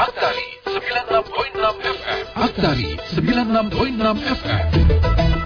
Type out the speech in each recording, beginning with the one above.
Aktari 96.6 FM. Aktari 96.6 FM.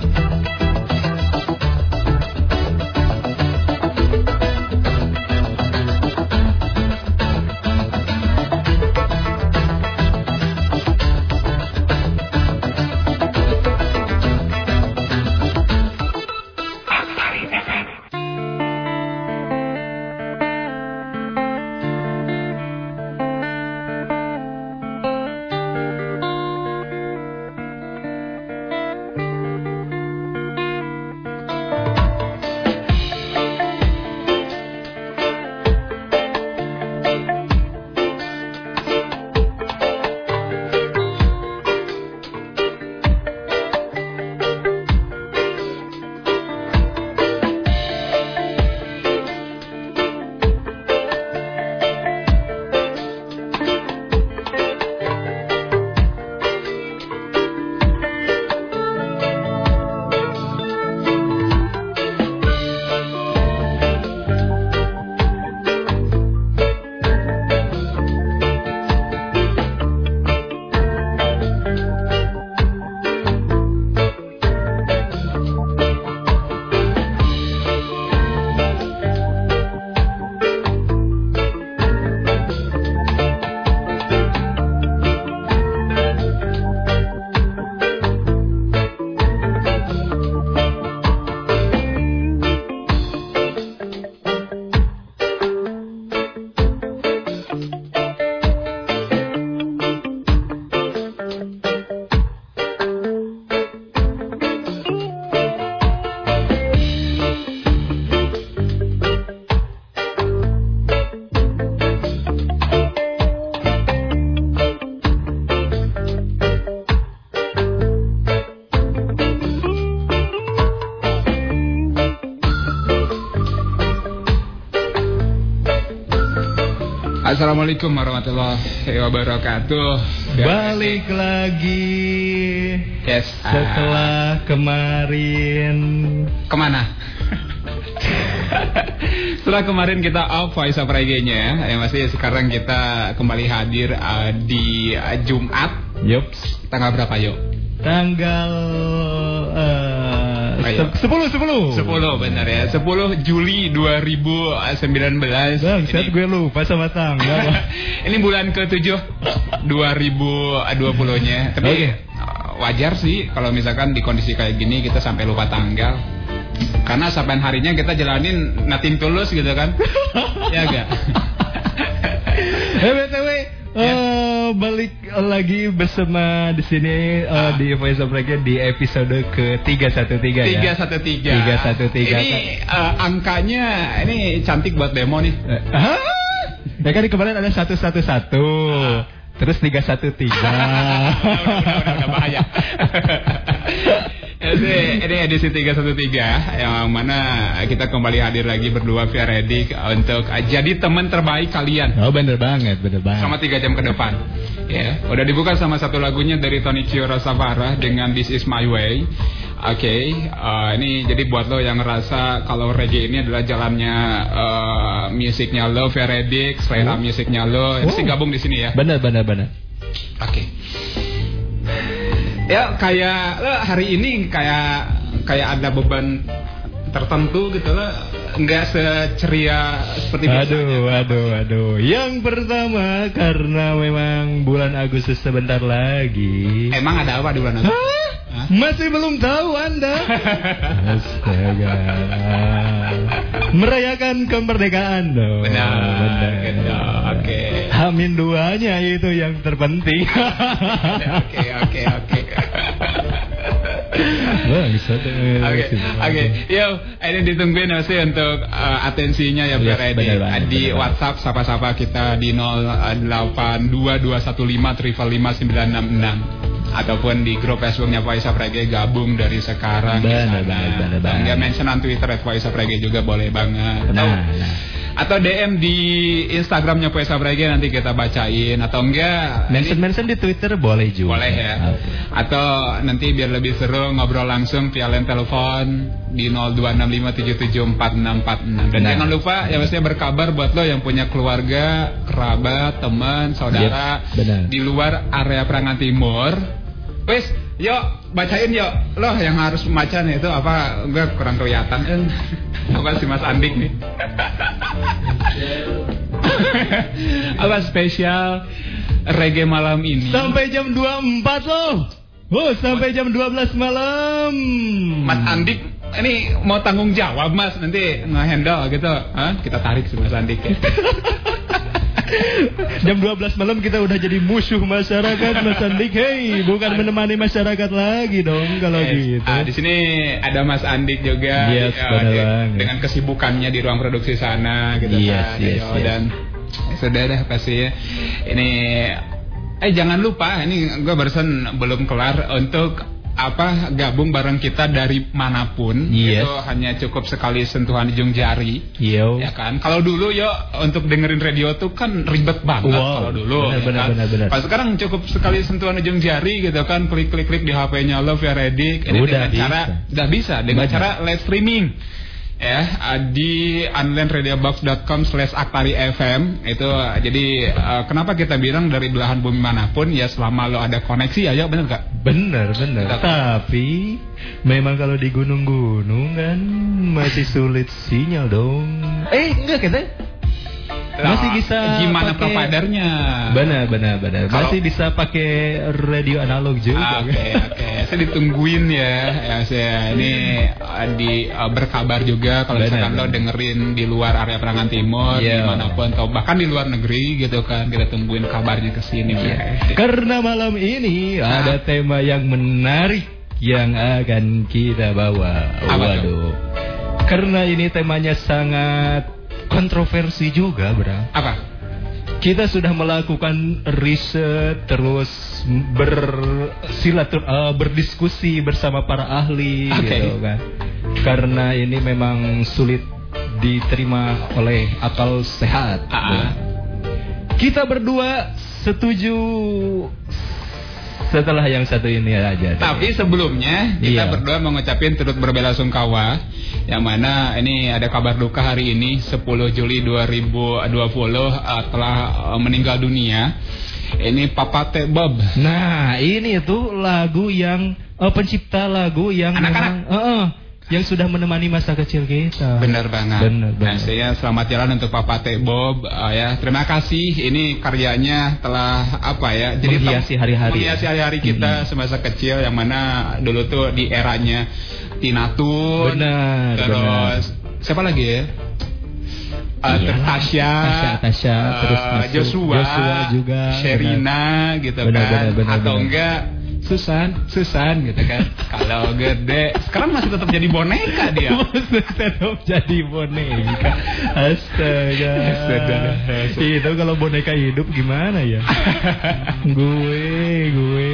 Assalamualaikum warahmatullahi wabarakatuh. Balik lagi Yes. setelah kemarin. Ke mana? Setelah kemarin kita off voice of reggae-nya, ya masih sekarang kita kembali hadir uh, di uh, Jumat. Yups. Tanggal berapa yuk? Tanggal Ayo. se- 10 10. 10 benar ya. 10 Juli 2019. Bang, saat gue lupa sama tanggal. Ini bulan ke-7 2020-nya. Tapi Oke. uh, wajar sih kalau misalkan di kondisi kayak gini kita sampai lupa tanggal. Karena sampai harinya kita jalanin nothing tulus gitu kan. ya enggak? eh BTW Ya. eh, balik lagi bersama di sini eh, Ah. di Voice of Reggae di episode ke 313 ya. 313. 313. Ini uh, angkanya ini cantik buat demo nih. Eh, Hah? Ya kan kemarin ada 111. Terus 313. udah, udah, udah, udah, bahaya. Ini edisi 313 yang mana kita kembali hadir lagi berdua via Redik untuk jadi teman terbaik kalian Oh bener banget, bener banget. selama 3 jam ke depan. Ya, udah dibuka sama satu lagunya dari Tony Chioro Savara dengan This Is My Way. Oke, uh, ini jadi buat lo yang ngerasa kalau reggae ini adalah jalannya uh, musiknya lo, via Redik, selera musiknya lo, Oh. gabung di sini ya. Bener, bener, bener. Oke. Ya kayak hari ini kayak kayak ada beban tertentu gitu lo nggak seceria seperti biasanya. Aduh, aduh, aduh. Yang pertama karena memang bulan Agustus sebentar lagi. Emang ada apa di bulan Agustus? Hah? Hah? Masih belum tahu Anda? Astaga. Merayakan kemerdekaan dong. Benar, Benar. gitu. Oke. Hamin duanya itu yang terpenting. Oke oke oke. Bangsat, eh, Oke, oke. Yo, ini ditungguin masih untuk uh, atensinya ya Yes, biar benar banget, di benar WhatsApp sapa-sapa kita di 082215359666 ataupun di grup Facebooknya Voice of Reggae gabung dari sekarang Dan banget. nggak mention on Twitter at Voice of Reggae juga boleh banget. Nah, Atau, nah. atau DM di Instagramnya Puesa Brege nanti kita bacain atau enggak Mention mention di Twitter boleh juga. boleh ya. Oke. Atau nanti biar lebih seru ngobrol langsung via line telepon di 0265774646. Dan Nah. jangan lupa ya pastinya berkabar buat lo yang punya keluarga, kerabat, teman, saudara Yep, benar. di luar area Perangan Timur. Wes, yuk bacain yuk. Lo yang harus membaca nih itu apa? Gue kurang kelihatan. Eh, apa si Mas Andik nih? apa spesial reggae malam ini? Sampai jam 24 loh. Oh, sampai jam 12 malam. Mas Andik ini mau tanggung jawab Mas nanti nge-handle gitu. Hah? Kita tarik sih Mas Andik ya. Jam 12 malam kita udah jadi musuh masyarakat Mas Andik. Hei, bukan menemani masyarakat lagi dong kalau Yes. gitu. Ah, di sini ada Mas Andik juga Yes, benar di- dengan kesibukannya di ruang produksi sana gitu Yes, kan. yes, Yo, yes. Dan ya sudah deh pasti ya. Ini eh jangan lupa ini gue barusan belum kelar untuk apa gabung bareng kita dari mana pun Yes. itu hanya cukup sekali sentuhan ujung jari Yo. Ya kan, kalau dulu yo untuk dengerin radio tuh kan ribet banget Wow, kalau dulu. benar, ya benar, kan? benar, benar. Pas sekarang cukup sekali sentuhan ujung jari gitu kan, klik klik klik di HP-nya lo via Redik. Ini Udah dengan bisa. cara, udah bisa dengan cara live streaming. Ya, ah, di onlineradiobox.com slash aktari FM itu ah, jadi ah, kenapa kita bilang dari belahan bumi mana pun ya selama lo ada koneksi ayo bener gak? Bener bener. Tetap. Tapi memang kalau di gunung-gunung kan masih sulit sinyal dong. Eh enggak kita masih bisa gimana pakai- providernya? Benar benar benar. Kalau- Masih bisa pakai radio analog juga. Oke kan? oke, saya ditungguin ya, ya saya ini uh, di uh, berkabar juga kalau misalkan lo benar. dengerin di luar area Perangan Timur, Iya. di mana pun atau bahkan di luar negeri gitu kan, kita tungguin kabarnya ke sini. Iya. Karena malam ini Ah. ada tema yang menarik yang akan kita bawa. Apa? Waduh. Karena ini temanya sangat kontroversi juga, Bro. Apa? Kita sudah melakukan riset terus bersilatur eh, berdiskusi bersama para ahli Oke. gitu kan. Karena ini memang sulit diterima oleh akal sehat. Ah. Kita berdua setuju setelah yang satu ini aja. Tapi sebelumnya kita Iya. berdua mengucapin turut berbela-sungkawa yang mana ini ada kabar duka hari ini 10 Juli 2020 uh, telah uh, meninggal dunia. Ini Papa T Bob. Nah, ini tuh lagu yang eh, pencipta lagu yang Anak-anak. eh, eh, yang sudah menemani masa kecil kita. Benar banget. Benar, Nah, benar. saya selamat jalan untuk Papa T Bob Uh, ya. Terima kasih. Ini karyanya telah apa ya? Menghiasi tem- hari-hari. Menghiasi hari-hari kita semasa kecil yang mana dulu tuh di eranya Tina Tun. Benar, Terus siapa lagi ya? Uh, Iya. Tasya, Tasya, Tasya, uh, terus masuk Joshua, Joshua juga, Sherina gitu Benar, kan, benar, benar, atau benar. enggak Susan, Susan gitu kan. Kalau gede, sekarang masih tetap jadi boneka dia. Tetap jadi boneka. Astaga. Astaga. Itu kalau boneka hidup gimana ya? gue, gue.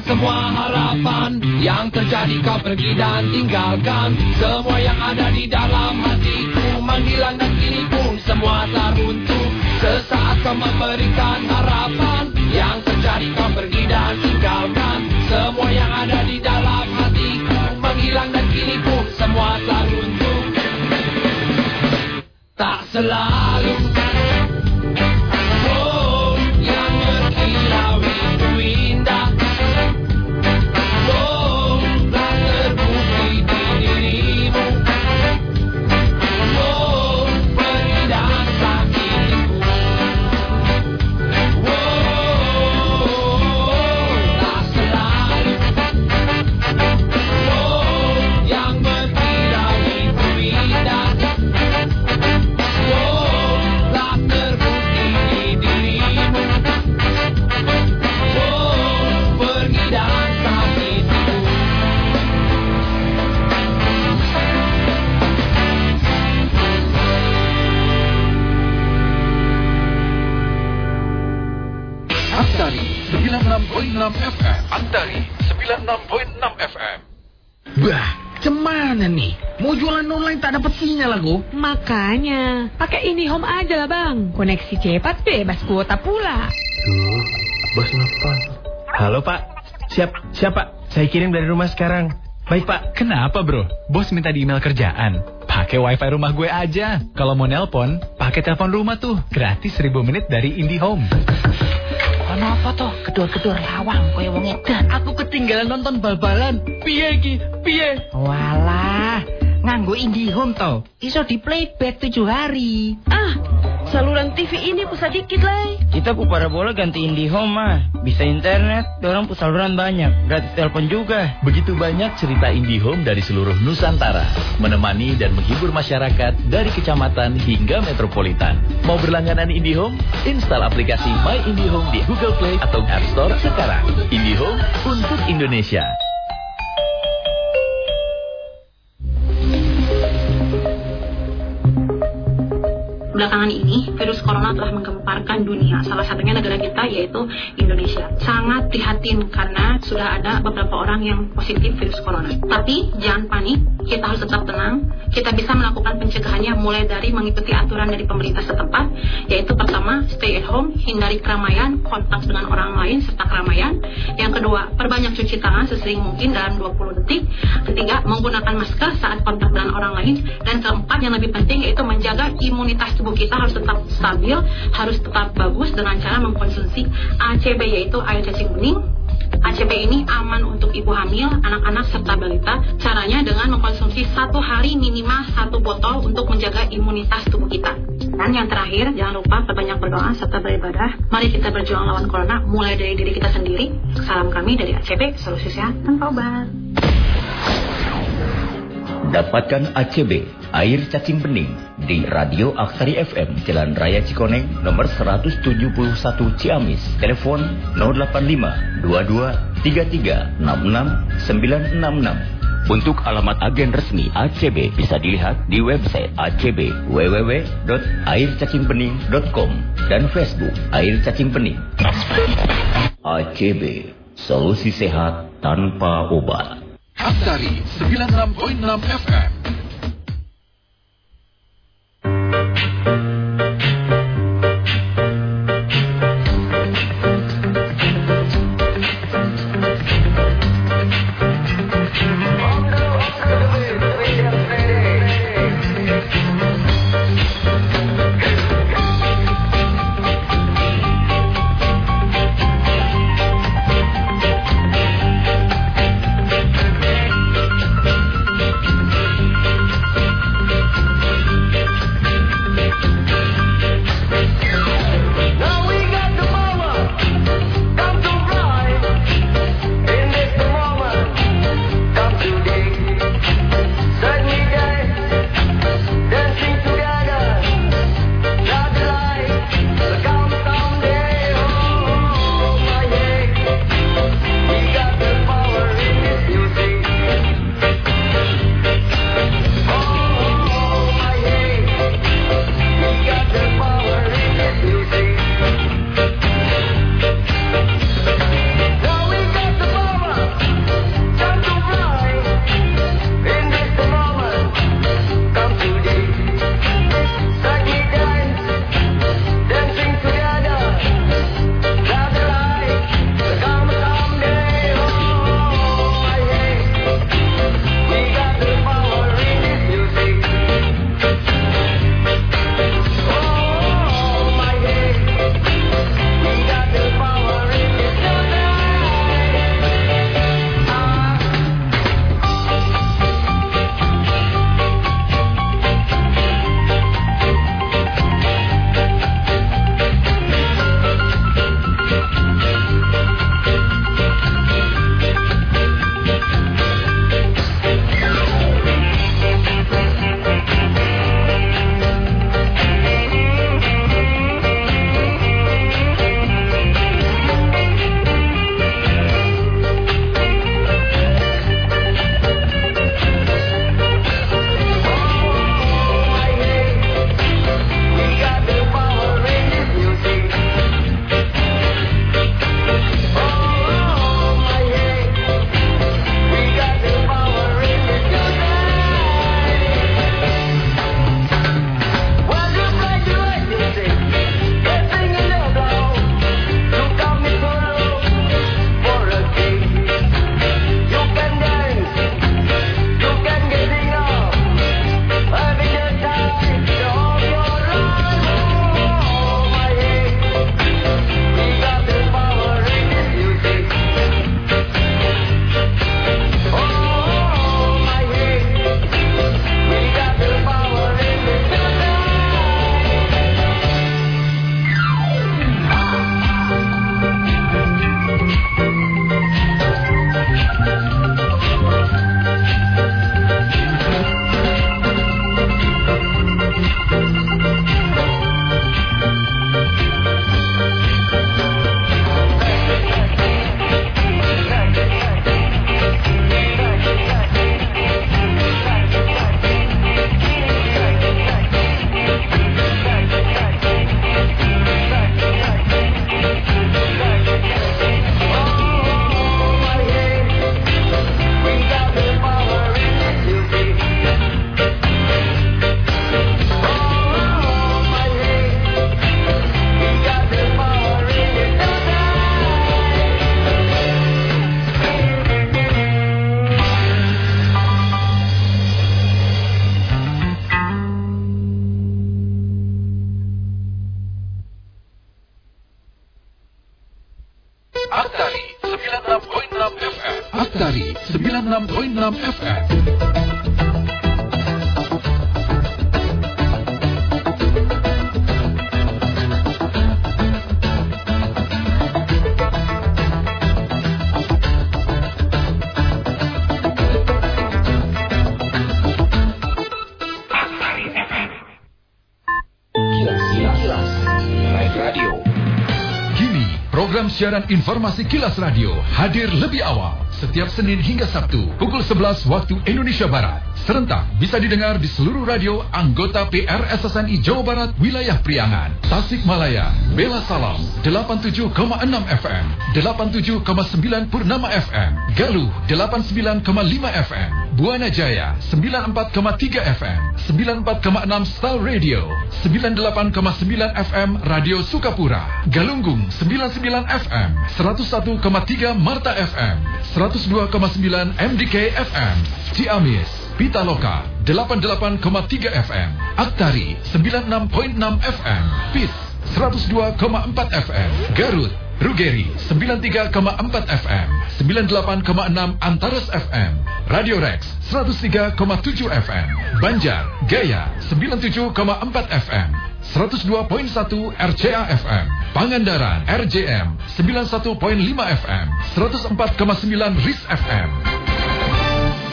Semua harapan. Yang terjadi kau pergi dan tinggalkan. Semua yang ada di dalam hatiku Menghilang dan kini pun semua tak runtuh Sesaat kau memberikan harapan. Yang terjadi kau pergi dan tinggalkan. Semua yang ada di dalam hatiku Menghilang dan kini pun semua tak runtuh Tak selalu 96.6 FM. Antari 96.6 FM. Bah, cemana nih? Mau jualan online tak dapat sinyal aku. Makanya, pakai IndiHome aja lah bang. Koneksi cepat bebas kuota pula. Duh, bos nelfon. Halo pak, siap, siap pak. Saya kirim dari rumah sekarang. Baik pak. Kenapa bro? Bos minta di email kerjaan. Pakai wifi rumah gue aja. Kalau mau nelpon, pakai telepon rumah tuh. Gratis 1000 menit dari IndiHome. Ono apa toh? Kedor-kedor lawang kaya wong edan. Aku ketinggalan nonton bal-balan. Piye iki? Piye? Walah, nganggo IndiHome to. Iso di playback tujuh hari. Ah, saluran TV ini pusat dikit lah. Kita pu parabola ganti IndiHome mah. Bisa internet, dorang pu saluran banyak. Gratis telepon juga. Begitu banyak cerita IndiHome dari seluruh Nusantara, menemani dan menghibur masyarakat dari kecamatan hingga metropolitan. Mau berlangganan IndiHome? Install aplikasi My IndiHome di Google Play atau App Store sekarang. IndiHome untuk Indonesia. Belakangan ini, virus corona telah menggemparkan dunia. Salah satunya negara kita yaitu Indonesia. Sangat prihatin karena sudah ada beberapa orang yang positif virus corona. Tapi jangan panik, kita harus tetap tenang. Kita bisa melakukan pencegahannya mulai dari mengikuti aturan dari pemerintah setempat, yaitu pertama, stay at home, hindari keramaian, kontak dengan orang lain serta keramaian. Yang kedua, perbanyak cuci tangan sesering mungkin dalam 20 detik. Ketiga, menggunakan masker saat kontak dengan orang lain. Dan keempat, yang lebih penting yaitu menjaga imunitas tubuh kita harus tetap stabil, harus tetap bagus dengan cara mengkonsumsi ACB yaitu air cacing bening. ACB ini aman untuk ibu hamil, anak-anak serta balita. Caranya dengan mengkonsumsi satu hari minimal satu botol untuk menjaga imunitas tubuh kita. Dan yang terakhir, jangan lupa perbanyak berdoa serta beribadah. Mari kita berjuang lawan corona mulai dari diri kita sendiri. Salam kami dari ACB, solusi sehat tanpa obat. Dapatkan ACB, air cacing bening, di Radio Aksari FM, Jalan Raya Cikoneng, nomor 171 Ciamis. Telepon 085 22 33 66 966. Untuk alamat agen resmi ACB bisa dilihat di website ACB www.aircacingbening.com dan Facebook Air Cacing Bening. ACB, solusi sehat tanpa obat. Antari 96.6 FM. Program siaran informasi Kilas Radio hadir lebih awal setiap Senin hingga Sabtu pukul 11 waktu Indonesia Barat. Serentak bisa didengar di seluruh radio anggota PRSSNI Jawa Barat wilayah Priangan, Tasikmalaya, Bela Salam 87,6 FM, 87,9 Purnama FM, Galuh 89,5 FM, Buana Jaya 94,3 FM, 94,6 Star Radio, 98,9 FM Radio Sukapura, Galunggung 99 FM, 101,3 Marta FM, 102,9 MDK FM, Ciamis, Pitaloka 88,3 FM, Aktari 96.6 FM, PIS 102,4 FM, Garut Rugeri 93,4 FM, 98,6 Antares FM, Radio Rex 103,7 FM, Banjar Gaya 97,4 FM, 102.1 RCA FM, Pangandaran RJM 91.5 FM, 104,9 RIS FM.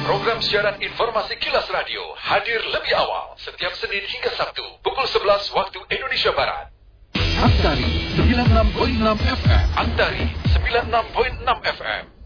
Program siaran informasi Kilas Radio hadir lebih awal setiap Senin hingga Sabtu pukul 11 waktu Indonesia Barat. Antari 96.6 FM. Antari 96.6 FM.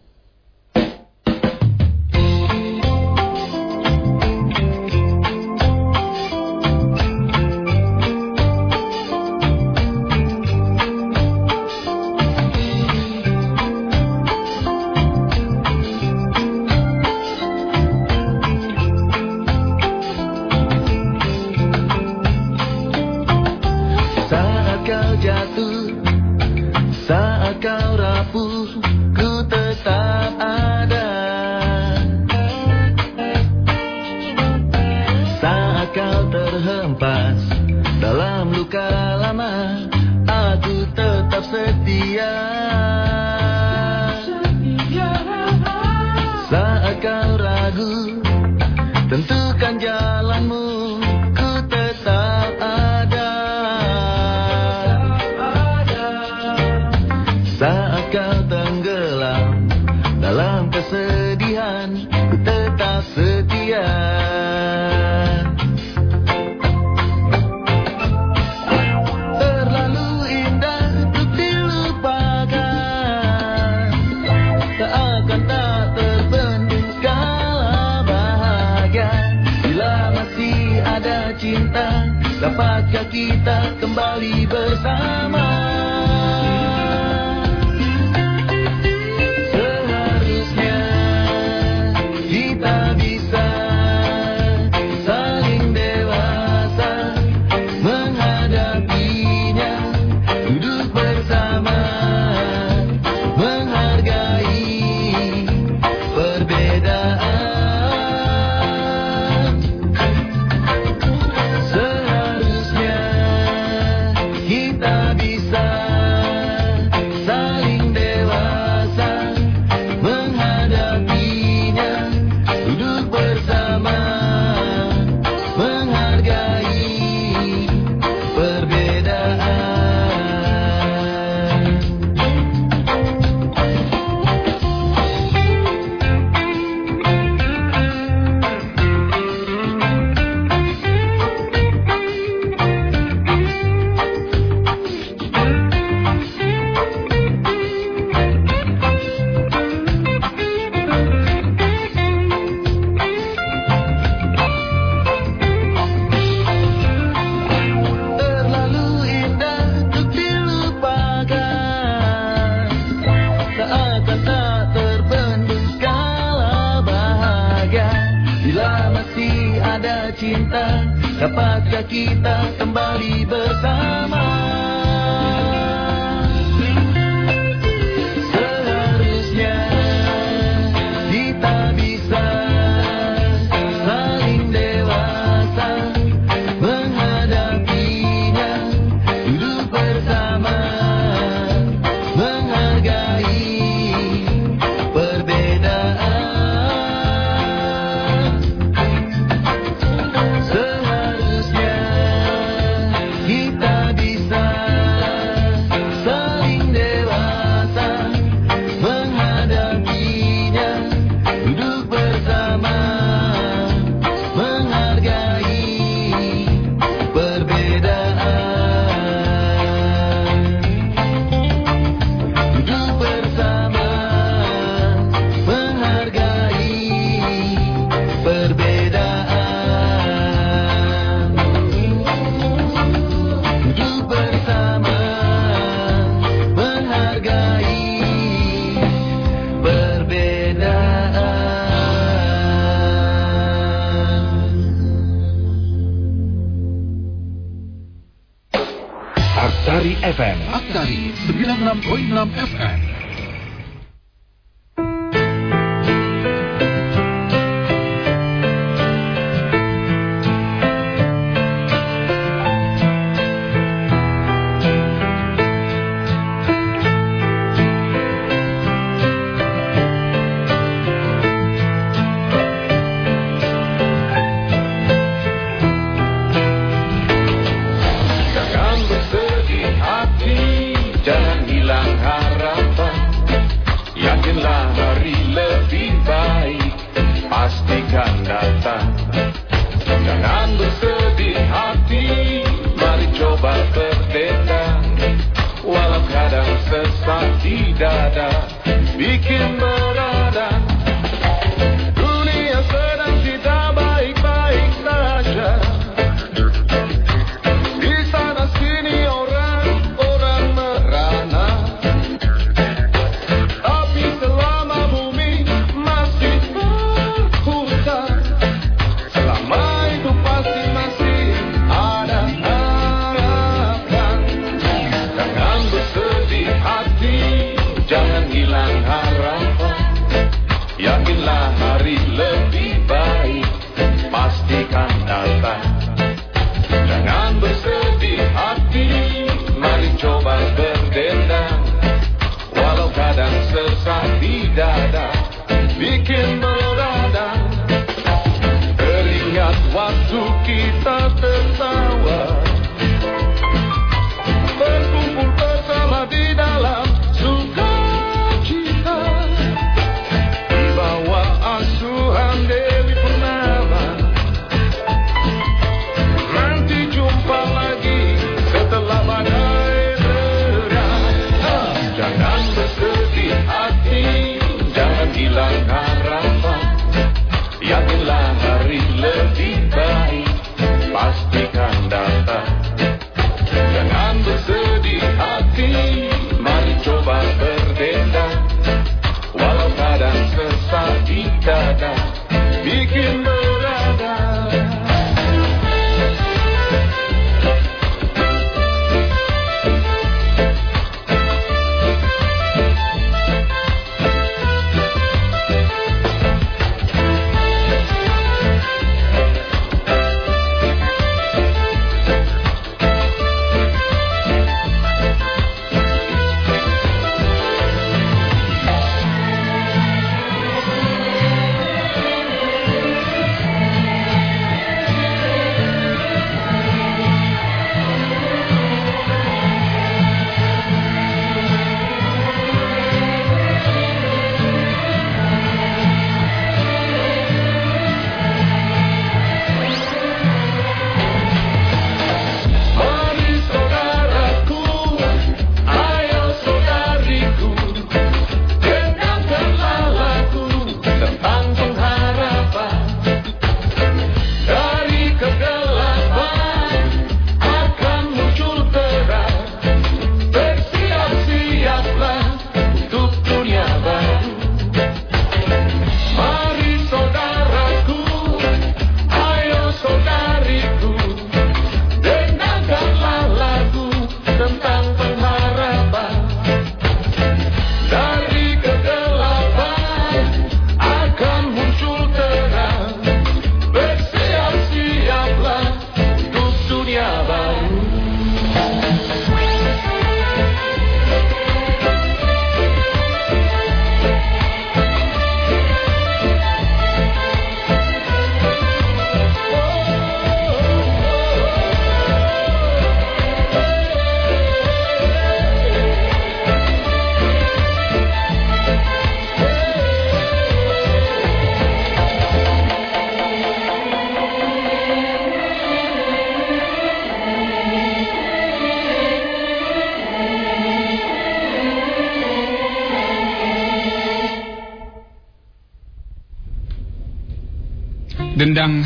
Saat kau rapuh, ku tetap ada. Saat kau terhempas dalam luka lama, aku tetap setia. Saat kau ragu, tentukan jalanmu, kembali bersama? FM. Aktari 96.6 FM.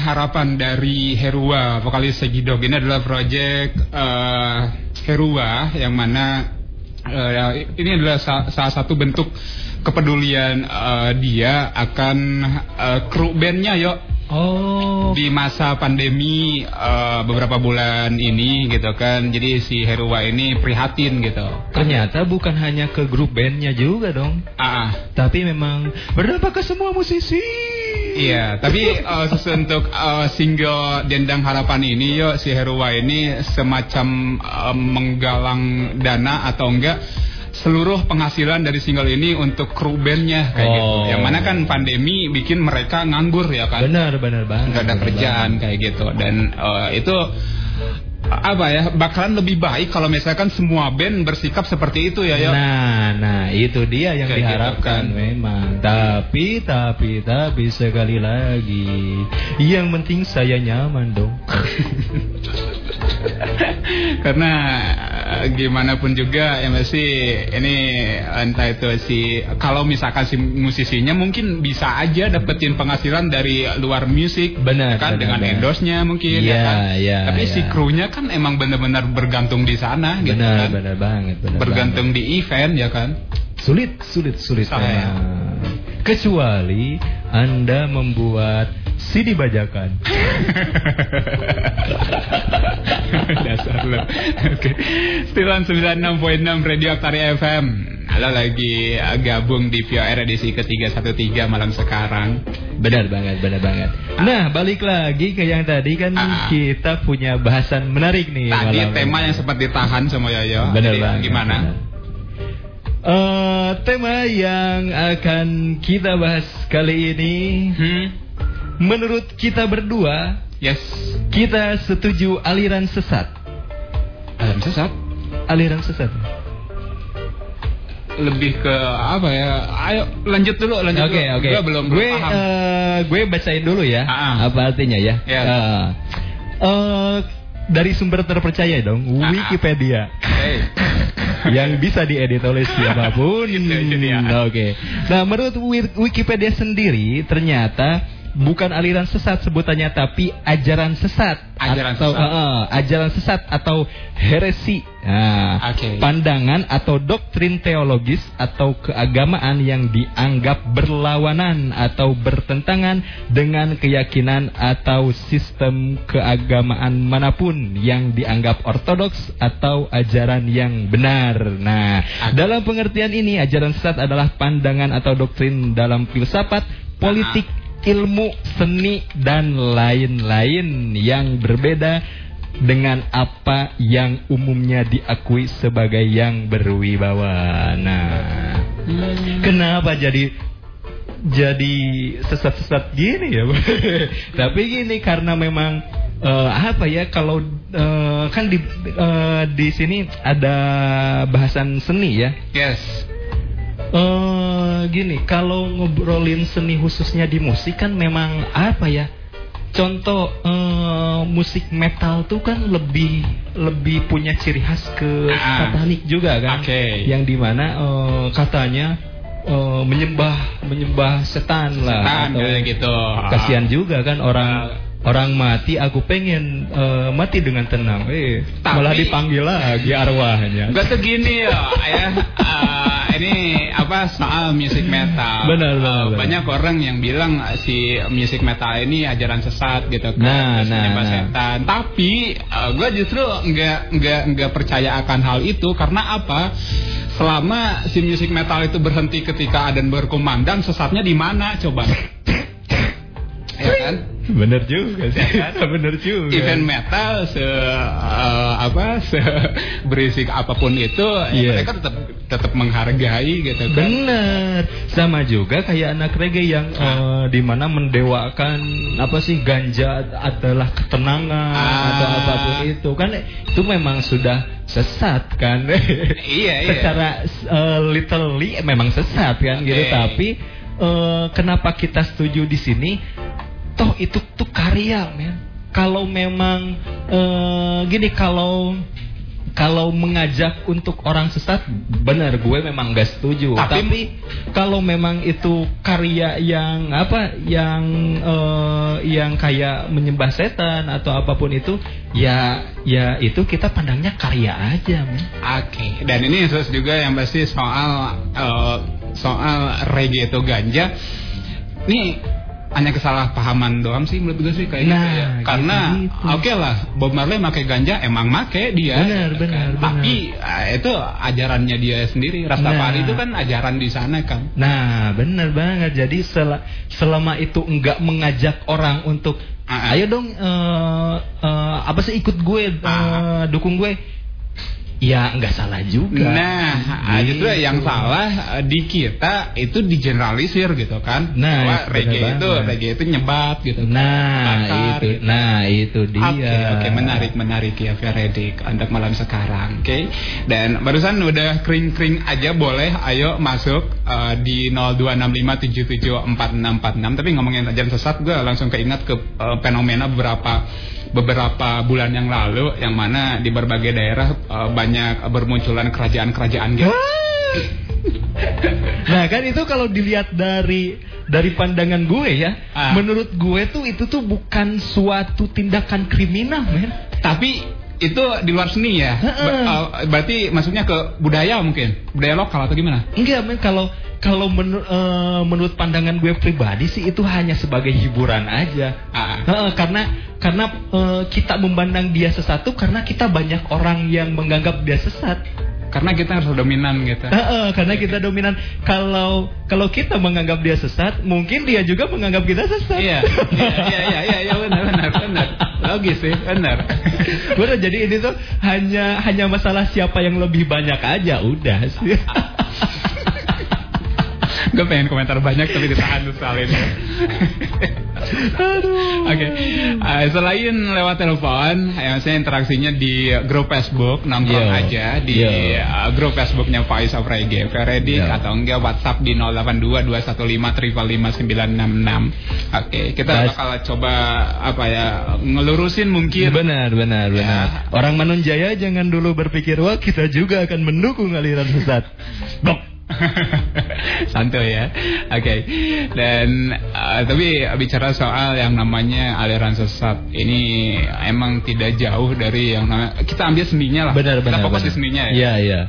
Harapan dari Herua, vokalis Segidog. Ini adalah proyek eh, Herua yang mana eh, ini adalah sa- salah satu bentuk kepedulian eh, dia akan eh, kru bandnya yo Oh. Di masa pandemi eh, beberapa bulan ini gitu kan. Jadi si Herua ini prihatin gitu. Ternyata bukan hanya ke grup bandnya juga dong. Ah, ah. Tapi memang berdampak ke semua musisi. Iya, tapi khusus untuk eh, single Dendang Harapan ini yo si Herua ini semacam eh, menggalang dana atau enggak seluruh penghasilan dari single ini untuk kru bandnya kayak gitu. Oh. Yang mana kan pandemi bikin mereka nganggur ya kan. Benar, benar banget. Nggak ada kerjaan kayak gitu dan eh, itu apa ya bakalan lebih baik kalau misalkan semua band bersikap seperti itu ya yo. Nah, nah itu dia yang Kayak gitu diharapkan kan. memang. Tapi, tapi, tapi sekali lagi, yang penting saya nyaman dong. Karena eh, gimana pun juga ya masih ini entah itu si kalau misalkan si musisinya mungkin bisa aja dapetin penghasilan dari luar musik Benar, kan benar, dengan endorse-nya mungkin Iya, ya kan. iya, Tapi si iya. krunya kan emang benar-benar bergantung di sana gitu benar, kan. benar banget. Benar Bergantung di event ya kan. banget. Sulit, sulit, sulit. Saya. memang. Kecuali Anda membuat CD bajakan. Dasar lo. Oke. Stilan 96.6 Radio Aktari FM. Halo lagi uh, gabung di VOR edisi ke-313 malam sekarang. Benar banget, benar banget. Nah, balik lagi ke yang tadi kan Ah. kita punya bahasan menarik nih. Tadi malam tema ini. yang sempat ditahan sama Yoyo. Benar Jadi, banget. Gimana? Eh, tema yang akan kita bahas kali ini, Hmm? Menurut kita berdua, Yes. kita setuju aliran sesat. Alam sesat. Aliran sesat. Lebih ke apa ya? Ayo lanjut dulu, lanjut Oke, dulu. oke. Gua belum gue belum paham. eh, gue bacain dulu ya. Ah. Apa artinya ya? Ya. Eh, eh, dari sumber terpercaya dong, Ah. Wikipedia. Hey. yang bisa diedit oleh siapa pun. Gitu. Oke. Nah, menurut Wi- Wikipedia sendiri ternyata bukan aliran sesat sebutannya tapi ajaran sesat Ajaran atau sesat. eh, eh, ajaran sesat atau heresi. Nah, Oke. pandangan atau doktrin teologis atau keagamaan yang dianggap berlawanan atau bertentangan dengan keyakinan atau sistem keagamaan mana pun yang dianggap ortodoks atau ajaran yang benar. Nah, dalam pengertian ini ajaran sesat adalah pandangan atau doktrin dalam filsafat, politik, ilmu, seni dan lain-lain yang berbeda dengan apa yang umumnya diakui sebagai yang berwibawa. Nah, kenapa jadi jadi sesat-sesat gini ya? Tapi gini karena memang eh, apa ya kalau eh, kan di eh, di sini ada bahasan seni ya. Yes. Eh gini, kalau ngobrolin seni khususnya di musik kan memang apa ya? Contoh eh, musik metal tuh kan lebih lebih punya ciri khas ke Ah. satanik juga kan, Oke. yang di mana eh, katanya eh, menyembah menyembah setan lah. Setan atau kayak gitu. Kasihan juga kan orang orang mati. Aku pengen eh, mati dengan tenang. Eh Tapi- malah dipanggil lagi arwahnya. Enggak tuh gini ya, ya. eh, ini apa soal music metal. Benar, benar, benar. Banyak orang yang bilang si music metal ini ajaran sesat gitu kan. Nah, nah, nah. setan. Tapi gue justru nggak nggak nggak percaya akan hal itu karena apa? Selama si music metal itu berhenti ketika adan berkumandang, sesatnya di mana coba? Kan? Bener juga sih. Bener juga. event metal se eh, apa se berisik apa pun itu ya Iya. mereka tetap tetap menghargai gitu kan. Bener. Sama juga kayak anak reggae yang Ah. eh, di mana mendewakan apa sih ganja adalah ketenangan Ah. atau apa pun itu kan itu memang sudah sesat kan. Iya, iya. Secara eh, literally memang sesat kan gitu. Oke. Tapi eh, kenapa kita setuju di sini? Toh itu tuh karya men. Kalau memang eh, gini kalau kalau mengajak untuk orang sesat benar gue memang gak setuju Tapi- tapi, kalau memang itu karya yang apa yang eh, yang kayak menyembah setan atau apa pun itu ya ya itu kita pandangnya karya aja men Oke. Dan ini terus juga yang pasti soal eh, soal reggae itu ganja. Nih hanya kesalahpahaman doang sih menurut gue sih kayaknya Nah, ya. karena gitu-gitu. oke lah Bob Marley pakai ganja emang make dia Benar, gitu benar, kan. benar. tapi eh, itu ajarannya dia sendiri Rastafari Nah. itu kan ajaran di sana kan Nah, benar banget. Jadi sel- selama itu enggak mengajak orang untuk Ah, ah. ayo dong eh, eh, apa sih ikut gue, eh, dukung gue. Ya, enggak salah juga. Nah, ah, Gitu. justru yang salah eh, di kita itu digeneralisir gitu kan. Nah, Bahwa reggae itu reggae itu nyebat gitu. kan. Nah, Bakar, itu. gitu. Nah, itu dia. Oke, oke, menarik, menarik ya Veredik untuk malam sekarang, oke. Dan barusan udah kering-kering aja boleh, ayo masuk eh, di 0265774646. Tapi ngomongin ajaran sesat, gue langsung keinget ke eh, fenomena beberapa beberapa bulan yang lalu, yang mana di berbagai daerah eh, banyak bermunculan kerajaan-kerajaan gitu. Nah kan itu kalau dilihat dari dari pandangan gue ya, Ah. menurut gue tuh itu tuh bukan suatu tindakan kriminal, men. Tapi itu di luar seni ya. Ber- eh, berarti masuknya ke budaya mungkin, budaya lokal atau gimana? Enggak, men kalau kalau menur- eh, menurut pandangan gue pribadi sih itu hanya sebagai hiburan aja. Ah. Heeh, karena karena eh, kita memandang dia sesat tuh karena kita banyak orang yang menganggap dia sesat. Karena kita harus dominan gitu. Heeh, karena kita dominan. Kalau kalau kita menganggap dia sesat, mungkin dia juga menganggap kita sesat. Iya, iya, iya, iya, iya, iya, benar, benar, benar. Logis sih, benar. Bener, jadi ini tuh hanya hanya masalah siapa yang lebih banyak aja, udah sih. Gue pengen komentar banyak tapi ditahan tuh soal ini. Oke, Eh, selain lewat telepon, ya maksudnya interaksinya di grup Facebook nongkrong Yo. aja di Yo. eh, grup Facebooknya Voice of Reggae, Veredik Yo. atau enggak WhatsApp di 082215555966. Oke, kita Mas- bakal coba apa ya ngelurusin mungkin. Benar, benar, Ya. benar. Orang Manunjaya jangan dulu berpikir wah kita juga akan mendukung aliran sesat. Bok. Santuy ya. Oke. Dan uh, tapi bicara soal yang namanya aliran sesat ini emang tidak jauh dari yang namanya kita ambil seninya lah. Benar, kita benar. fokus di benar. seninya ya. Iya, iya.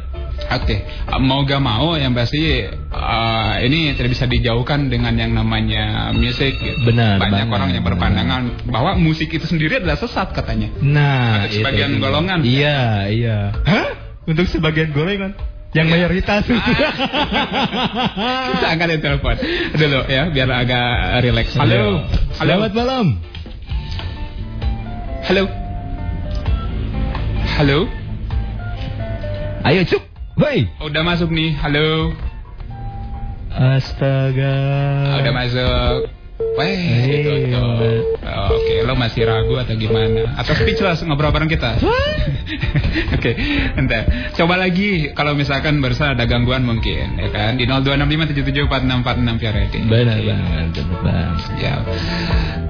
Oke, Uh, mau gak mau yang pasti uh, ini tidak bisa dijauhkan dengan yang namanya musik. Gitu. Benar Banyak banget. orang yang berpandangan bahwa musik itu sendiri adalah sesat katanya. Nah, Untuk sebagian itu golongan. Iya, iya. Hah? Untuk sebagian golongan? Yang mayoritas. Kita angkat telepon dulu ya, biar agak rileks. Halo. Halo. Selamat malam. Halo. Halo. Ayo, Cuk. Woi. Udah masuk nih. Halo. Astaga. Ah, udah masuk. Weh, itu tuh. Oke, lo masih ragu atau gimana? Atau speechless ngobrol bareng kita? Oke, bentar. Coba lagi kalau misalkan barusan ada gangguan mungkin, ya kan? Di 0265774646 via rating. Benar banget, benar banget. Ya.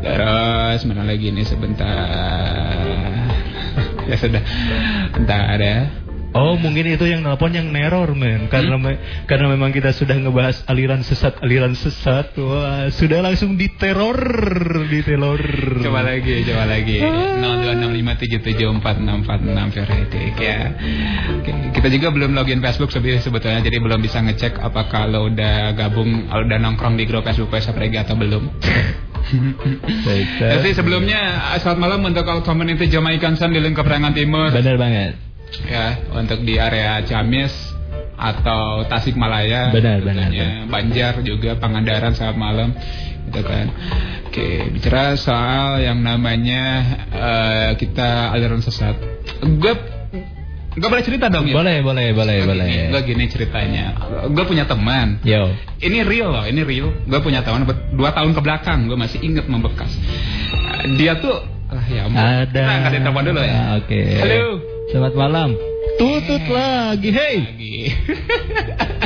Terus mana lagi nih sebentar. ya sudah. Bentar ya. Oh mungkin itu yang nelpon yang neror men karena Hmm? me- karena memang kita sudah ngebahas aliran sesat aliran sesat wah sudah langsung diteror diteror Coba lagi, coba lagi. 0265774646 Veredik ya. Oke, kita juga belum login Facebook sebetulnya, jadi belum bisa ngecek apakah lo udah gabung, lo udah nongkrong di grup Facebook of Reggae atau belum. Baik, Tapi sebelumnya selamat malam untuk all community Jamaican Sun di lingkup Rangan Timur. benar banget Ya, untuk di area Ciamis atau Tasikmalaya. Benar, benar, tentunya. Banjar juga Pangandaran selamat malam. Gitu kan. Oke, bicara soal yang namanya eh, kita aliran sesat. Gue Gue boleh cerita dong ya? boleh boleh boleh boleh Gue gini ceritanya Gue punya teman yo Ini real loh, ini real Gue punya teman dua tahun ke belakang Gue masih inget membekas Dia tuh ah, ya ampun. ada Kita angkatin telepon dulu ya Ah, oke Halo selamat malam tutut lagi hey Lagi.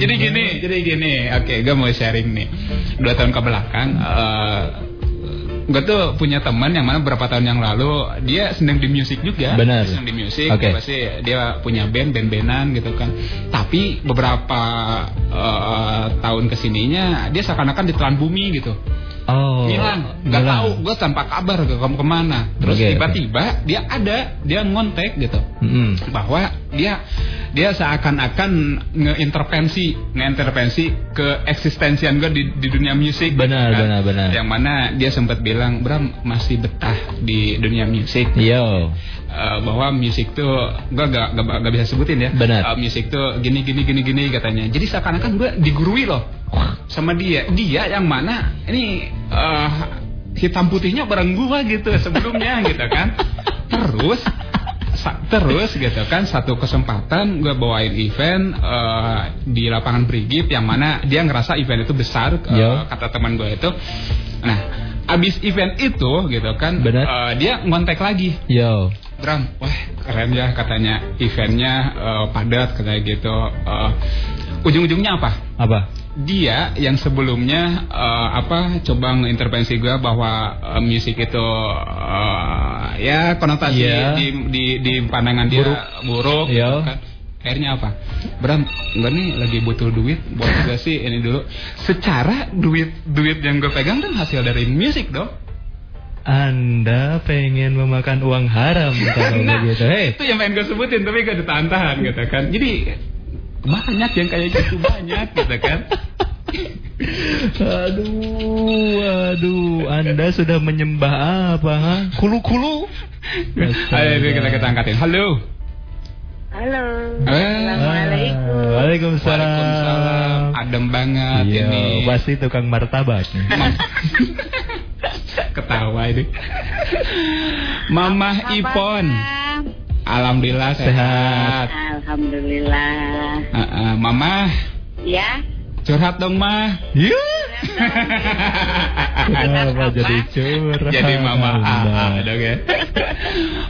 Jadi gini, jadi gini. Oke, gue mau sharing nih. Dua tahun ke belakang, gue tuh punya teman yang mana beberapa tahun yang lalu dia senang di musik juga. Benar. Dia senang di musik. Oke. dia Pasti dia punya band, band-bandan gitu kan. Tapi beberapa eh, tahun ke sininya dia seakan-akan ditelan bumi gitu. Oh. Ngilang, nggak tahu, gue tanpa kabar ke ke- ke mana. Terus tiba-tiba dia ada, dia ngontek gitu, Mm-mm. bahwa dia dia seakan-akan ngeintervensi, ngeintervensi ke eksistensian gue di, di dunia musik. gitu Benar, kan. benar, benar. Yang mana dia sempat bilang, Bram masih betah di dunia musik. Yo. Eh, bahwa musik tuh gue gak, gak, gak bisa sebutin ya Benar. Eh, musik tuh gini gini gini gini katanya jadi seakan-akan gue digurui loh sama dia dia yang mana ini eh, hitam putihnya bareng gue gitu sebelumnya gitu kan terus sa- terus gitu kan satu kesempatan gue bawain event eh, di lapangan Brigip yang mana dia ngerasa event itu besar Yo. kata teman gue itu nah abis event itu gitu kan eh, dia ngontek lagi Yo. Bram, wah keren ya katanya eventnya eh, padat katanya gitu. Eh, ujung-ujungnya apa? Apa? Dia yang sebelumnya eh, apa coba ngintervensi gue bahwa eh, musik itu eh, ya konotasi Iya. di, di di pandangan dia Buruk. buruk, Iya. gitu kan. Akhirnya apa? Bram, enggak nih lagi butuh duit, boleh gak sih ini dulu? Secara duit duit yang gue pegang kan hasil dari musik dong. Anda pengen memakan uang haram kalau Nah, begitu. Hei. itu yang pengen gue sebutin tapi gak ditahan-tahan gitu kan. Jadi banyak yang kayak gitu banyak gitu kan. Aduh, aduh, Anda sudah menyembah apa? Kulu-kulu. Ayo kita kita angkatin. Halo. Halo. Eh. Assalamualaikum. Waalaikumsalam. Waalaikumsalam. Adem banget Iya, ini. pasti tukang martabak. Ketawa ini. Mama Ipon. Alhamdulillah sehat. Alhamdulillah. Heeh, Mama, Ya. curhat dong, Mah. Kenapa jadi curhat? Jadi Mama Anda? AA dong ya.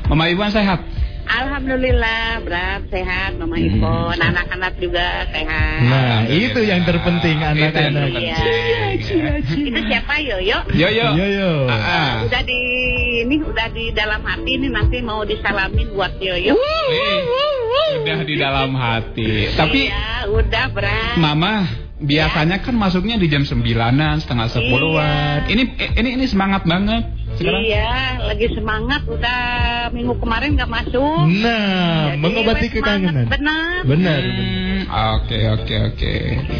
Mama Ipon sehat. Alhamdulillah, Bram sehat, Mama Hmm. Ipon, anak-anak juga sehat. Nah, itu yang terpenting anak-anak. Iya. Itu siapa Yoyo? Yoyo. Yoyo. Ah. Udah di ini udah di dalam hati ini nanti mau disalamin buat Yoyo. Eh, Udah di dalam hati. Tapi Iya, udah Bram. Mama biasanya kan masuknya di jam sembilanan, setengah sepuluhan. Ini ini ini semangat banget. Sekarang Iya, lagi semangat udah minggu kemarin nggak masuk. Nah, Jadi, mengobati kekangenan. Benar. Benar. Hmm, Oke oke oke.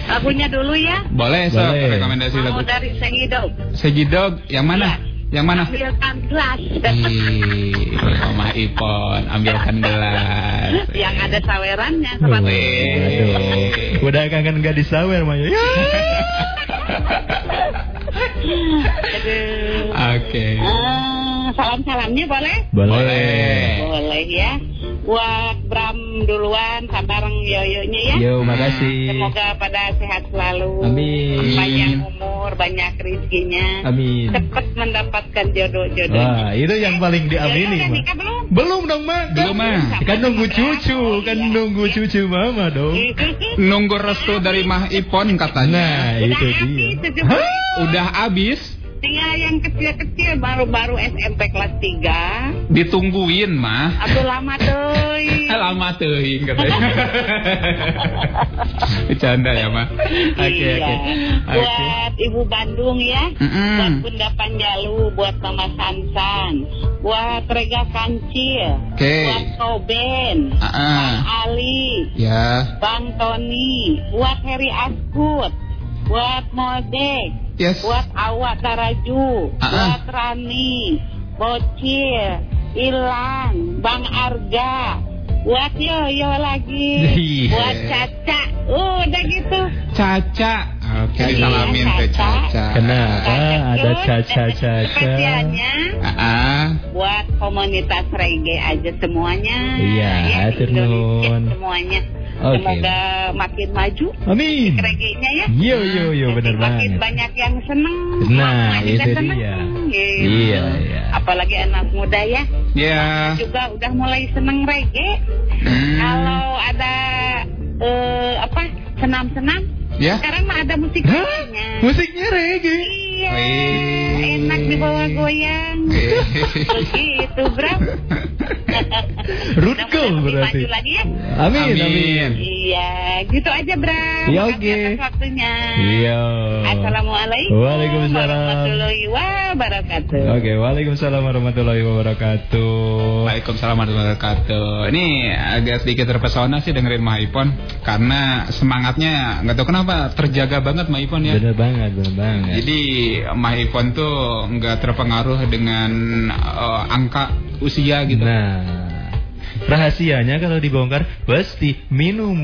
Lagunya dulu ya. Boleh so Boleh. rekomendasi Mau lagu. dari Sengidog. Segidog yang mana? Yang mana? Ambilkan gelas. Ih, Mama Ipon, ambilkan gelas. Yang ada sawerannya. Aduh. Udah kangen gak disawer, Maya. Ya. Aduh. Oke. Eh, Salam-salamnya boleh? Boleh. Boleh ya. Buat Bram duluan, sabareng Yoyonya ya. Yo, makasih. Semoga pada sehat selalu. Amin. Banyak umur, banyak rezekinya. Amin. Cepat mendapatkan jodoh-jodoh. Wah, itu yang paling diamini, Mah. nikah belum? Belum dong, Mak. Belum, Mah. Kan nunggu cucu, kan nunggu cucu Mama dong. Nunggu restu dari Mah Ipon katanya. Nah, itu dia. Udah habis, Tinggal yang kecil-kecil baru-baru SMP kelas 3. ditungguin mah. Aduh lama tuh. Lama teuing katanya. Bercanda ya, Mah. Oke, iya. oke. Oke. Buat Ibu Bandung ya. Mm-mm. Buat Bunda Panjalu, buat Mama Sansan, buat Rega Kancil, Oke. buat Koben, Ah, ah. Bang Ali, Ya. Bang Tony, buat Heri Askut, buat Modek, Yes. buat Awak Taraju, Ah, ah. buat Rani, Bocil, Ilang, Bang Arga, buat Yoyo lagi, Iya. buat Caca, udah gitu. Caca. Oke, Iya, disalamin ke Caca. Kenapa ada caca-caca? Spesialnya Ah, ah. buat komunitas reggae aja semuanya. Iya, ya, Indonesia nuhun. semuanya. Oke. Semoga makin maju Amin. reggae-nya ya. Yo yo yo Makin banget. banyak yang seneng. Nah, itu seneng. dia. Gitu. Iya, iya. Apalagi anak muda ya. Ya. Juga udah mulai seneng reggae. Hmm. Kalau ada eh, apa senam-senam. Ya. Sekarang mah ada musik reggae-nya. Musiknya reggae. Iya. Wih. Enak dibawa goyang. Begitu, Bro. Goal berarti. Lagi ya. Amin, amin. Iya, gitu aja, Bra. Iya, Makasih oke. atas waktunya. Iya. Assalamualaikum. Waalaikumsalam. warahmatullahi wabarakatuh. Oke, waalaikumsalam warahmatullahi wabarakatuh. Waalaikumsalam warahmatullahi wabarakatuh. Ini agak sedikit terpesona sih dengerin Maipon karena semangatnya nggak tahu kenapa terjaga banget Maipon ya. Bener banget, bener banget. Jadi Maipon tuh nggak terpengaruh dengan eh, angka usia gitu. Nah, rahasianya kalau dibongkar pasti minum.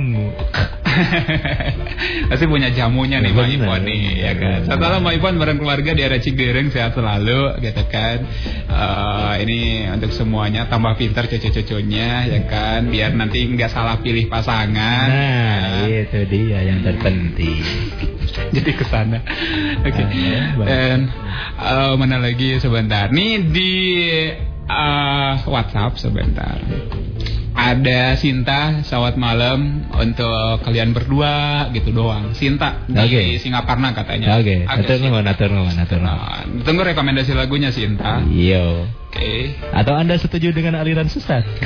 Pasti punya jamunya nih Bener, Maipon nih ya kan. Setelah Maipon bareng keluarga di area Cigereng sehat selalu gitu kan. Eh, ini untuk semuanya tambah pintar cucu-cucunya ya kan biar nanti nggak salah pilih pasangan. Nah, itu dia yang terpenting. Jadi ke sana. Oke. Dan eh, mana lagi sebentar. Nih di eh, WhatsApp sebentar. Ada Sinta, selamat malam untuk kalian berdua gitu doang. Sinta di Oke. Singaparna katanya. Oke, atur nuhun, atur nuhun, atur nuhun. Nah, Tunggu rekomendasi lagunya Sinta. Yo. Oke. Atau Anda setuju dengan aliran sesat?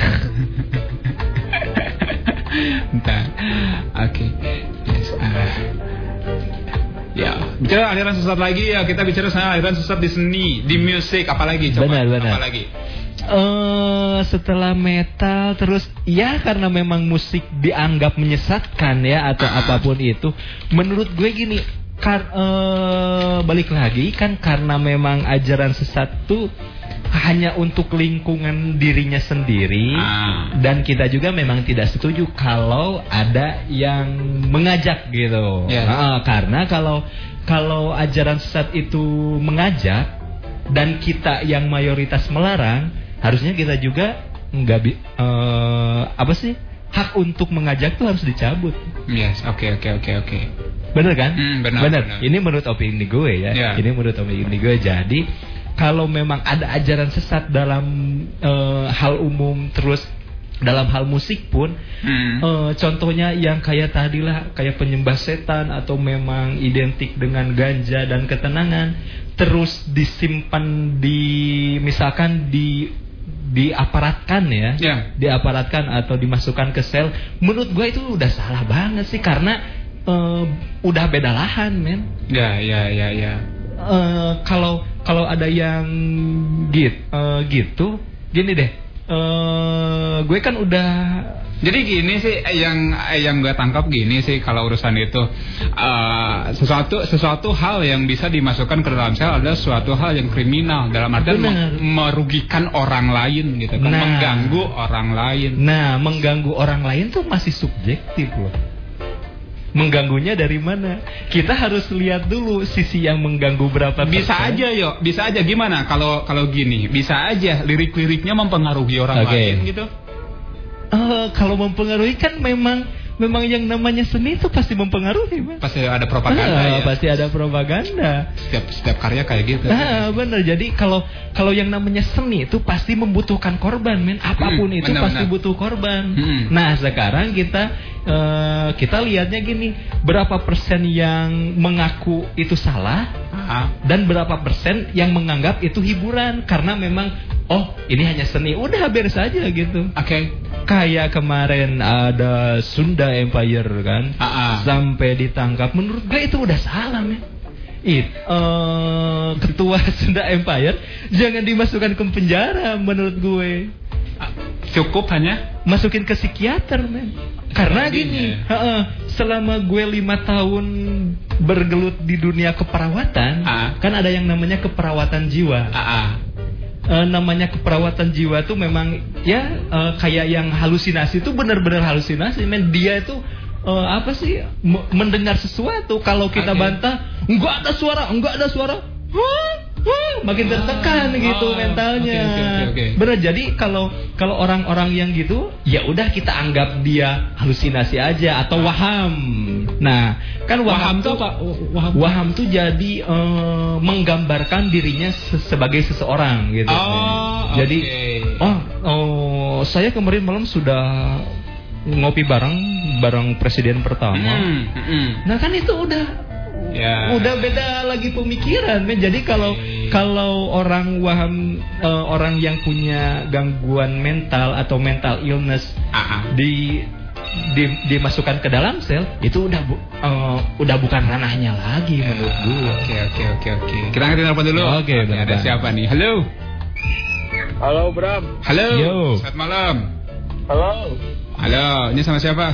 Bentar. Oke. Yes, ah. Ya, bicara aliran sesat lagi ya kita bicara soal aliran sesat di seni, di musik apalagi coba Benar, benar. apalagi. Eh setelah metal terus ya karena memang musik dianggap menyesatkan ya atau apa pun itu menurut gue gini kar eh, balik lagi kan karena memang ajaran sesat tuh hanya untuk lingkungan dirinya sendiri dan kita juga memang tidak setuju kalau ada yang mengajak gitu. Yes. Heeh, karena kalau kalau ajaran sesat itu mengajak dan kita yang mayoritas melarang, harusnya kita juga nggak bi eh, apa sih hak untuk mengajak tuh harus dicabut. Yes, oke oke oke oke. Bener kan? Hmm, benar, benar. Ini menurut opini gue ya. Ya. Ini menurut opini gue. Jadi kalau memang ada ajaran sesat dalam eh, hal umum terus dalam hal musik pun Hmm. eh, contohnya yang kayak tadi lah kayak penyembah setan atau memang identik dengan ganja dan ketenangan terus disimpan di misalkan di diaparatkan ya, Ya. diaparatkan atau dimasukkan ke sel menurut gue itu udah salah banget sih karena eh, udah beda lahan men Ya ya ya ya. Eh, kalau kalau ada yang git eh, gitu gini deh eh gue kan udah Jadi gini sih yang yang gue tangkap gini sih kalau urusan itu eh, sesuatu sesuatu hal yang bisa dimasukkan ke dalam sel adalah suatu hal yang kriminal dalam artian merugikan orang lain gitu kan Nah. mengganggu orang lain. Nah, mengganggu orang lain tuh masih subjektif loh. Mengganggunya dari mana? Kita harus lihat dulu sisi yang mengganggu berapa Bisa persen. aja yo, bisa aja gimana kalau kalau gini, bisa aja lirik-liriknya mempengaruhi orang Oke. lain gitu. Eh, kalau mempengaruhi kan memang memang yang namanya seni itu pasti mempengaruhi, Mas. Pasti ada propaganda Ah, ya. Pasti ada propaganda. Setiap setiap karya kayak gitu. Nah, bener. Jadi kalau kalau yang namanya seni itu pasti membutuhkan korban, men. Apa pun Hmm, itu benar, pasti benar. butuh korban. Hmm. Nah, sekarang kita eh, kita lihatnya gini, berapa persen yang mengaku itu salah Ah. dan berapa persen yang menganggap itu hiburan karena memang oh ini hanya seni, udah beres aja gitu. Oke. Kayak kemarin ada Sunda Empire kan, Ah, sampai ditangkap. Menurut gue itu udah salah, men. It, eh, ketua Sunda Empire jangan dimasukkan ke penjara menurut gue. Cukup hanya masukin ke psikiater, men. Karena gini, heeh, selama gue lima tahun bergelut di dunia keperawatan, kan ada yang namanya keperawatan jiwa. Eh, namanya keperawatan jiwa tuh memang ya eh, kayak yang halusinasi itu benar-benar halusinasi, men. Dia itu eh, apa sih mendengar sesuatu kalau kita bantah enggak ada suara, enggak ada suara. Wah, wah, makin tertekan gitu mentalnya. oke, oke, oke. Bener jadi kalau kalau orang-orang yang gitu ya udah kita anggap dia halusinasi aja atau waham. Nah, kan waham, tuh apa? Waham, tuh jadi eh, menggambarkan dirinya se- sebagai seseorang gitu. Oh, jadi oke. oh, oh saya kemarin malam sudah ngopi bareng bareng presiden pertama. Hmm, hmm. Nah kan itu udah Ya. udah beda lagi pemikiran men. Jadi kalau kalau orang waham eh, orang yang punya gangguan mental atau mental illness di di dimasukkan ke dalam sel itu udah bu, eh, udah bukan ranahnya lagi menurut gua. Oke oke oke oke. Kita angkat telepon dulu. Oke, Oke, ada Bang. siapa nih? Halo. Halo Bram. Halo. Yo. Selamat malam. Halo. Halo, ini sama siapa?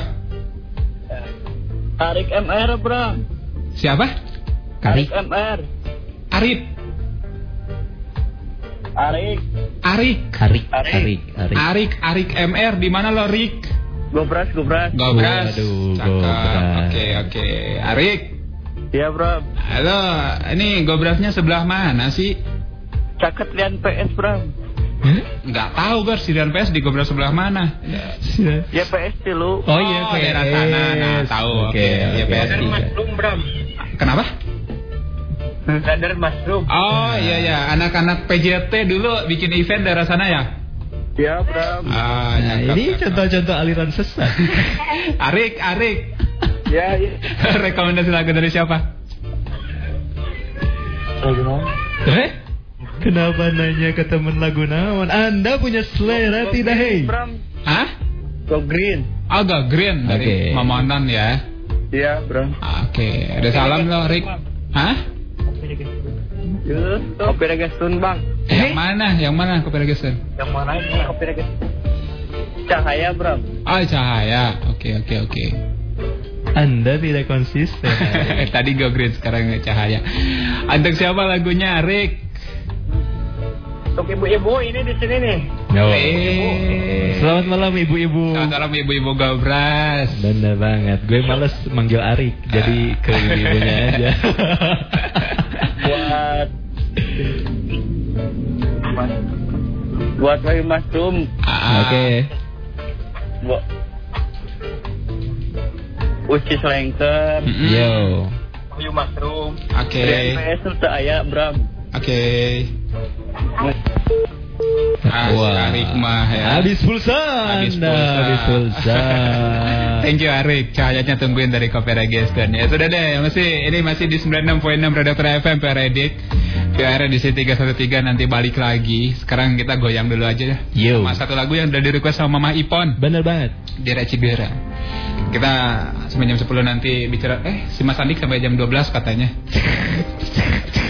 Arik MR Bram. Siapa? Arik MR. Arif. Arik. Arik. Arik. Arik. Arik. Arik MR di mana lo Rik? Gobras Gobras. Gobras. Waduh, Cakep. Gobras. Oke oke. Arik. Iya Bram. Halo, ini Gobrasnya sebelah mana sih? Caket lian PS Bram. Nggak tahu gue Sirian PS di Gobras sebelah mana? Ya PS dulu. Oh iya, daerah PS. sana. Nah, tahu. Oke, ya oke. PS. Mushroom Bram. Kenapa? Radar Mushroom. Oh iya ya, anak-anak PJT dulu bikin event daerah sana ya? Iya Bram. Ah, Nah, ini contoh-contoh aliran sesat. Arik, Arik. Ya, iya. Rekomendasi lagu dari siapa? eh? Kenapa nanya ke temen lagu naon? Anda punya selera tidak hei? Bram. Hah? Go Green. Oh, Go Green dari Oke. Mamonan ya. Iya Bram. Oke, ada salam lo, Rik. Hah? Kopi reggaeton bang. Yang mana? Yang mana kopi Regesan? Yang mana ini kopi reggaeton? Cahaya Bram. Oh, Cahaya. Oke, oke, oke. Anda tidak konsisten. Tadi Go Green, sekarang Cahaya. Untuk siapa lagunya, Rik? Untuk ibu-ibu ini di sini nih. No. Eh. Selamat malam ibu-ibu. Selamat malam ibu-ibu Gobras. Bener banget. Gue males manggil Arik, jadi ke ibu-ibunya aja. Buat buat Wahyu Mushroom. Ah, Oke. Buat Uci Selengker. Mm-mm. Yo. Wahyu Mushroom. Oke. PS serta Ayah Bram. Oke. Ah, Wah. Arik mah ya. Habis pulsa. Habis pulsa. habis pulsa. Thank you Arik, cahayanya tungguin dari Kopera Geston ya. Sudah deh, masih ini masih di 96.6 Redaktor FM Peredik. PR di sini 313 nanti balik lagi. Sekarang kita goyang dulu aja ya. Yo. Sama satu lagu yang udah di request sama Mama Ipon Bener banget. di Recibera. Kita sampai jam 10 nanti bicara eh si Mas Andik sampai jam 12 katanya.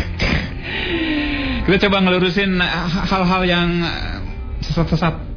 Kita coba ngelurusin eh, hal-hal yang eh, sesat-sesat.